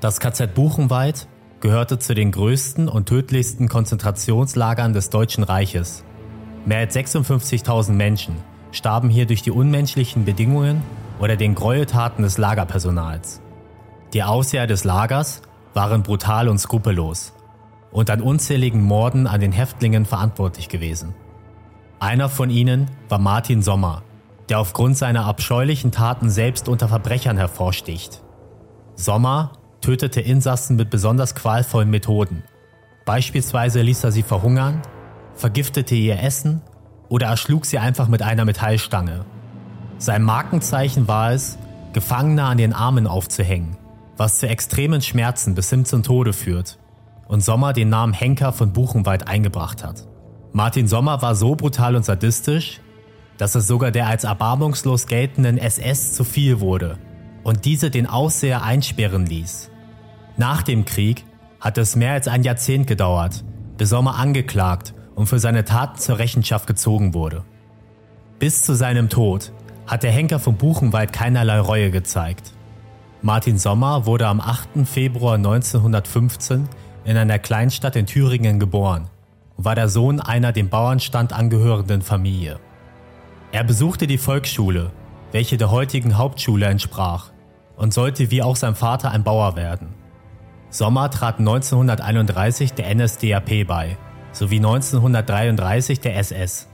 Das KZ Buchenwald gehörte zu den größten und tödlichsten Konzentrationslagern des Deutschen Reiches. Mehr als 56.000 Menschen starben hier durch die unmenschlichen Bedingungen oder den Gräueltaten des Lagerpersonals. Die Ausseher des Lagers waren brutal und skrupellos und an unzähligen Morden an den Häftlingen verantwortlich gewesen. Einer von ihnen war Martin Sommer, der aufgrund seiner abscheulichen Taten selbst unter Verbrechern hervorsticht. Sommer tötete Insassen mit besonders qualvollen Methoden. Beispielsweise ließ er sie verhungern, vergiftete ihr Essen oder erschlug sie einfach mit einer Metallstange. Sein Markenzeichen war es, Gefangene an den Armen aufzuhängen, was zu extremen Schmerzen bis hin zum Tode führt und Sommer den Namen Henker von Buchenwald eingebracht hat. Martin Sommer war so brutal und sadistisch, dass es sogar der als erbarmungslos geltenden SS zu viel wurde und diese den Ausseher einsperren ließ. Nach dem Krieg hat es mehr als ein Jahrzehnt gedauert, bis Sommer angeklagt und für seine Taten zur Rechenschaft gezogen wurde. Bis zu seinem Tod hat der Henker von Buchenwald keinerlei Reue gezeigt. Martin Sommer wurde am 8. Februar 1915 in einer Kleinstadt in Thüringen geboren und war der Sohn einer dem Bauernstand angehörenden Familie. Er besuchte die Volksschule, welche der heutigen Hauptschule entsprach, und sollte wie auch sein Vater ein Bauer werden. Sommer trat 1931 der NSDAP bei, sowie 1933 der SS.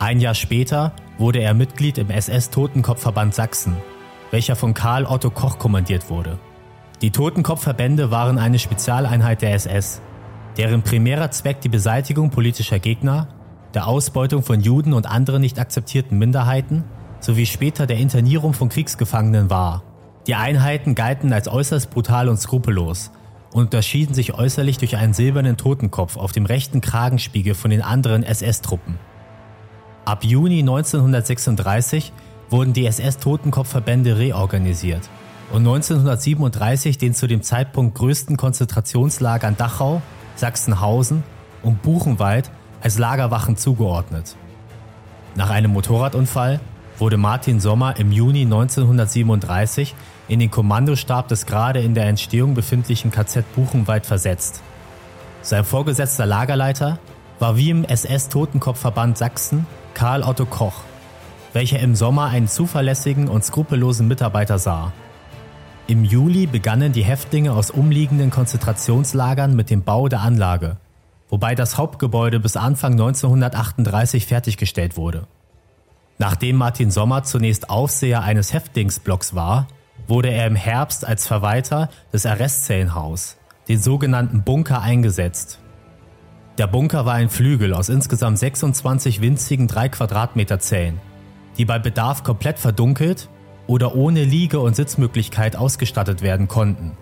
Ein Jahr später wurde er Mitglied im SS-Totenkopfverband Sachsen, welcher von Karl Otto Koch kommandiert wurde. Die Totenkopfverbände waren eine Spezialeinheit der SS, deren primärer Zweck die Beseitigung politischer Gegner, der Ausbeutung von Juden und anderen nicht akzeptierten Minderheiten sowie später der Internierung von Kriegsgefangenen war. Die Einheiten galten als äußerst brutal und skrupellos und unterschieden sich äußerlich durch einen silbernen Totenkopf auf dem rechten Kragenspiegel von den anderen SS-Truppen. Ab Juni 1936 wurden die SS-Totenkopfverbände reorganisiert und 1937 den zu dem Zeitpunkt größten Konzentrationslagern Dachau, Sachsenhausen und Buchenwald als Lagerwachen zugeordnet. Nach einem Motorradunfall wurde Martin Sommer im Juni 1937 in den Kommandostab des gerade in der Entstehung befindlichen KZ Buchenwald versetzt. Sein vorgesetzter Lagerleiter war wie im SS-Totenkopfverband Sachsen Karl Otto Koch, welcher im Sommer einen zuverlässigen und skrupellosen Mitarbeiter sah. Im Juli begannen die Häftlinge aus umliegenden Konzentrationslagern mit dem Bau der Anlage, wobei das Hauptgebäude bis Anfang 1938 fertiggestellt wurde. Nachdem Martin Sommer zunächst Aufseher eines Häftlingsblocks war, wurde er im Herbst als Verwalter des Arrestzellenhaus, den sogenannten Bunker, eingesetzt. Der Bunker war ein Flügel aus insgesamt 26 winzigen 3 Quadratmeter Zellen, die bei Bedarf komplett verdunkelt oder ohne Liege- und Sitzmöglichkeit ausgestattet werden konnten.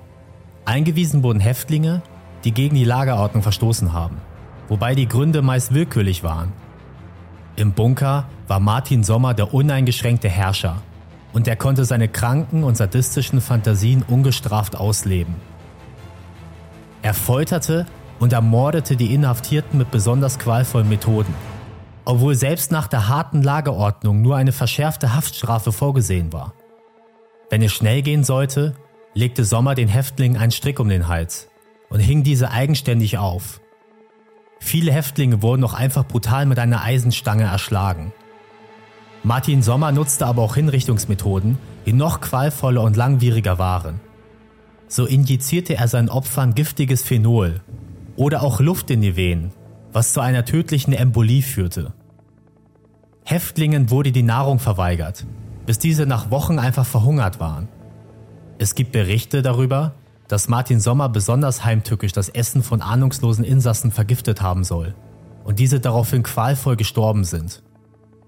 Eingewiesen wurden Häftlinge, die gegen die Lagerordnung verstoßen haben, wobei die Gründe meist willkürlich waren. Im Bunker war Martin Sommer der uneingeschränkte Herrscher und er konnte seine kranken und sadistischen Fantasien ungestraft ausleben. Er folterte und ermordete die Inhaftierten mit besonders qualvollen Methoden, obwohl selbst nach der harten Lagerordnung nur eine verschärfte Haftstrafe vorgesehen war. Wenn es schnell gehen sollte, legte Sommer den Häftlingen einen Strick um den Hals und hing diese eigenständig auf. Viele Häftlinge wurden noch einfach brutal mit einer Eisenstange erschlagen. Martin Sommer nutzte aber auch Hinrichtungsmethoden, die noch qualvoller und langwieriger waren. So injizierte er seinen Opfern giftiges Phenol oder auch Luft in die Venen, was zu einer tödlichen Embolie führte. Häftlingen wurde die Nahrung verweigert, bis diese nach Wochen einfach verhungert waren. Es gibt Berichte darüber, dass Martin Sommer besonders heimtückisch das Essen von ahnungslosen Insassen vergiftet haben soll und diese daraufhin qualvoll gestorben sind.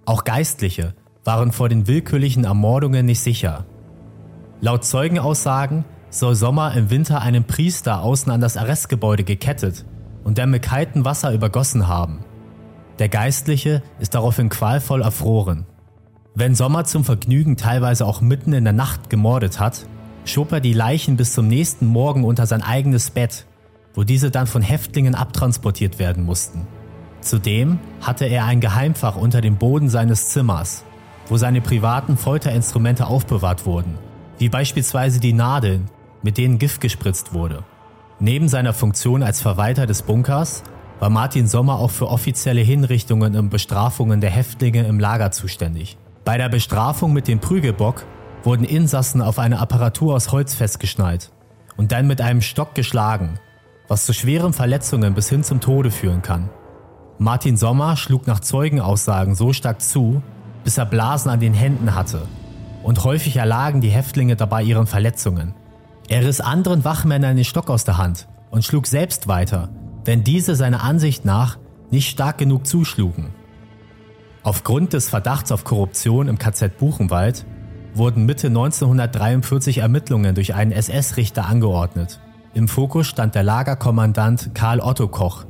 Auch Geistliche waren vor den willkürlichen Ermordungen nicht sicher. Laut Zeugenaussagen soll Sommer im Winter einen Priester außen an das Arrestgebäude gekettet und der mit kaltem Wasser übergossen haben. Der Geistliche ist daraufhin qualvoll erfroren. Wenn Sommer zum Vergnügen teilweise auch mitten in der Nacht gemordet hat, schob er die Leichen bis zum nächsten Morgen unter sein eigenes Bett, wo diese dann von Häftlingen abtransportiert werden mussten. Zudem hatte er ein Geheimfach unter dem Boden seines Zimmers, wo seine privaten Folterinstrumente aufbewahrt wurden, wie beispielsweise die Nadeln, mit denen Gift gespritzt wurde. Neben seiner Funktion als Verwalter des Bunkers war Martin Sommer auch für offizielle Hinrichtungen und Bestrafungen der Häftlinge im Lager zuständig. Bei der Bestrafung mit dem Prügelbock wurden Insassen auf eine Apparatur aus Holz festgeschnallt und dann mit einem Stock geschlagen, was zu schweren Verletzungen bis hin zum Tode führen kann. Martin Sommer schlug nach Zeugenaussagen so stark zu, bis er Blasen an den Händen hatte und häufig erlagen die Häftlinge dabei ihren Verletzungen. Er riss anderen Wachmännern den Stock aus der Hand und schlug selbst weiter, wenn diese seiner Ansicht nach nicht stark genug zuschlugen. Aufgrund des Verdachts auf Korruption im KZ Buchenwald wurden Mitte 1943 Ermittlungen durch einen SS-Richter angeordnet. Im Fokus stand der Lagerkommandant Karl Otto Koch,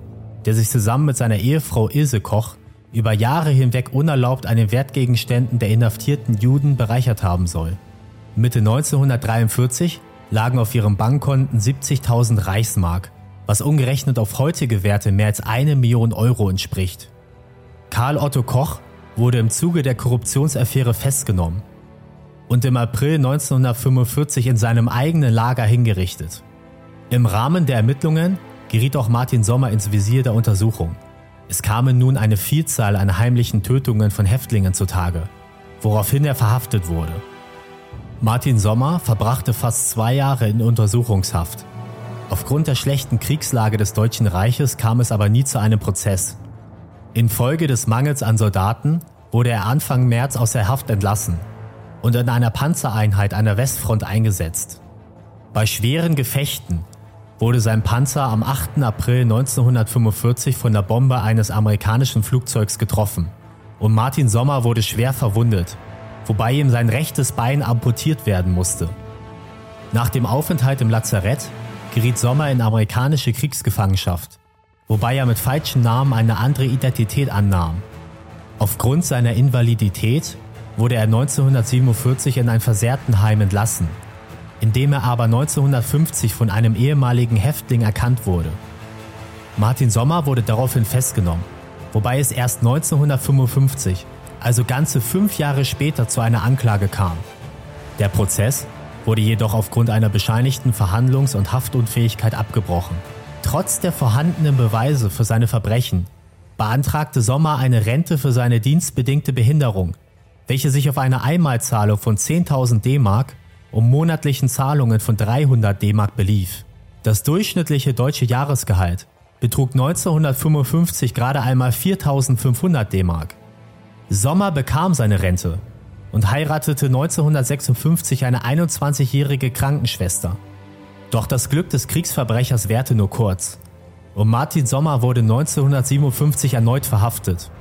der sich zusammen mit seiner Ehefrau Ilse Koch über Jahre hinweg unerlaubt an den Wertgegenständen der inhaftierten Juden bereichert haben soll. Mitte 1943 lagen auf ihrem Bankkonten 70.000 Reichsmark, was umgerechnet auf heutige Werte mehr als eine Million Euro entspricht. Karl Otto Koch wurde im Zuge der Korruptionsaffäre festgenommen und im April 1945 in seinem eigenen Lager hingerichtet. Im Rahmen der Ermittlungen geriet auch Martin Sommer ins Visier der Untersuchung. Es kamen nun eine Vielzahl an heimlichen Tötungen von Häftlingen zutage, woraufhin er verhaftet wurde. Martin Sommer verbrachte fast zwei Jahre in Untersuchungshaft. Aufgrund der schlechten Kriegslage des Deutschen Reiches kam es aber nie zu einem Prozess. Infolge des Mangels an Soldaten wurde er Anfang März aus der Haft entlassen und in einer Panzereinheit an der Westfront eingesetzt. Bei schweren Gefechten wurde sein Panzer am 8. April 1945 von der Bombe eines amerikanischen Flugzeugs getroffen und Martin Sommer wurde schwer verwundet wobei ihm sein rechtes Bein amputiert werden musste. Nach dem Aufenthalt im Lazarett geriet Sommer in amerikanische Kriegsgefangenschaft, wobei er mit falschen Namen eine andere Identität annahm. Aufgrund seiner Invalidität wurde er 1947 in ein Versehrtenheim entlassen, in dem er aber 1950 von einem ehemaligen Häftling erkannt wurde. Martin Sommer wurde daraufhin festgenommen, wobei es erst 1955 also ganze fünf Jahre später zu einer Anklage kam. Der Prozess wurde jedoch aufgrund einer bescheinigten Verhandlungs- und Haftunfähigkeit abgebrochen. Trotz der vorhandenen Beweise für seine Verbrechen beantragte Sommer eine Rente für seine dienstbedingte Behinderung, welche sich auf eine Einmalzahlung von 10.000 D-Mark und monatlichen Zahlungen von 300 D-Mark belief. Das durchschnittliche deutsche Jahresgehalt betrug 1955 gerade einmal 4.500 D-Mark. Sommer bekam seine Rente und heiratete 1956 eine 21-jährige Krankenschwester. Doch das Glück des Kriegsverbrechers währte nur kurz und Martin Sommer wurde 1957 erneut verhaftet.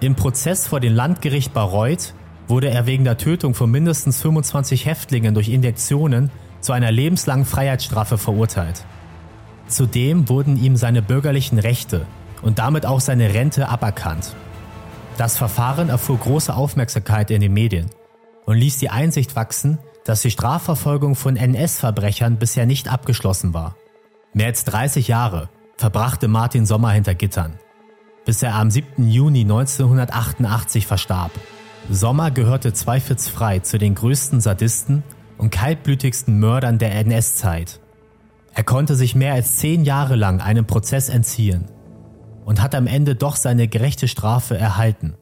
Im Prozess vor dem Landgericht Bayreuth wurde er wegen der Tötung von mindestens 25 Häftlingen durch Injektionen zu einer lebenslangen Freiheitsstrafe verurteilt. Zudem wurden ihm seine bürgerlichen Rechte und damit auch seine Rente aberkannt. Das Verfahren erfuhr große Aufmerksamkeit in den Medien und ließ die Einsicht wachsen, dass die Strafverfolgung von NS-Verbrechern bisher nicht abgeschlossen war. Mehr als 30 Jahre verbrachte Martin Sommer hinter Gittern, bis er am 7. Juni 1988 verstarb. Sommer gehörte zweifelsfrei zu den größten Sadisten und kaltblütigsten Mördern der NS-Zeit. Er konnte sich mehr als zehn Jahre lang einem Prozess entziehen und hat am Ende doch seine gerechte Strafe erhalten.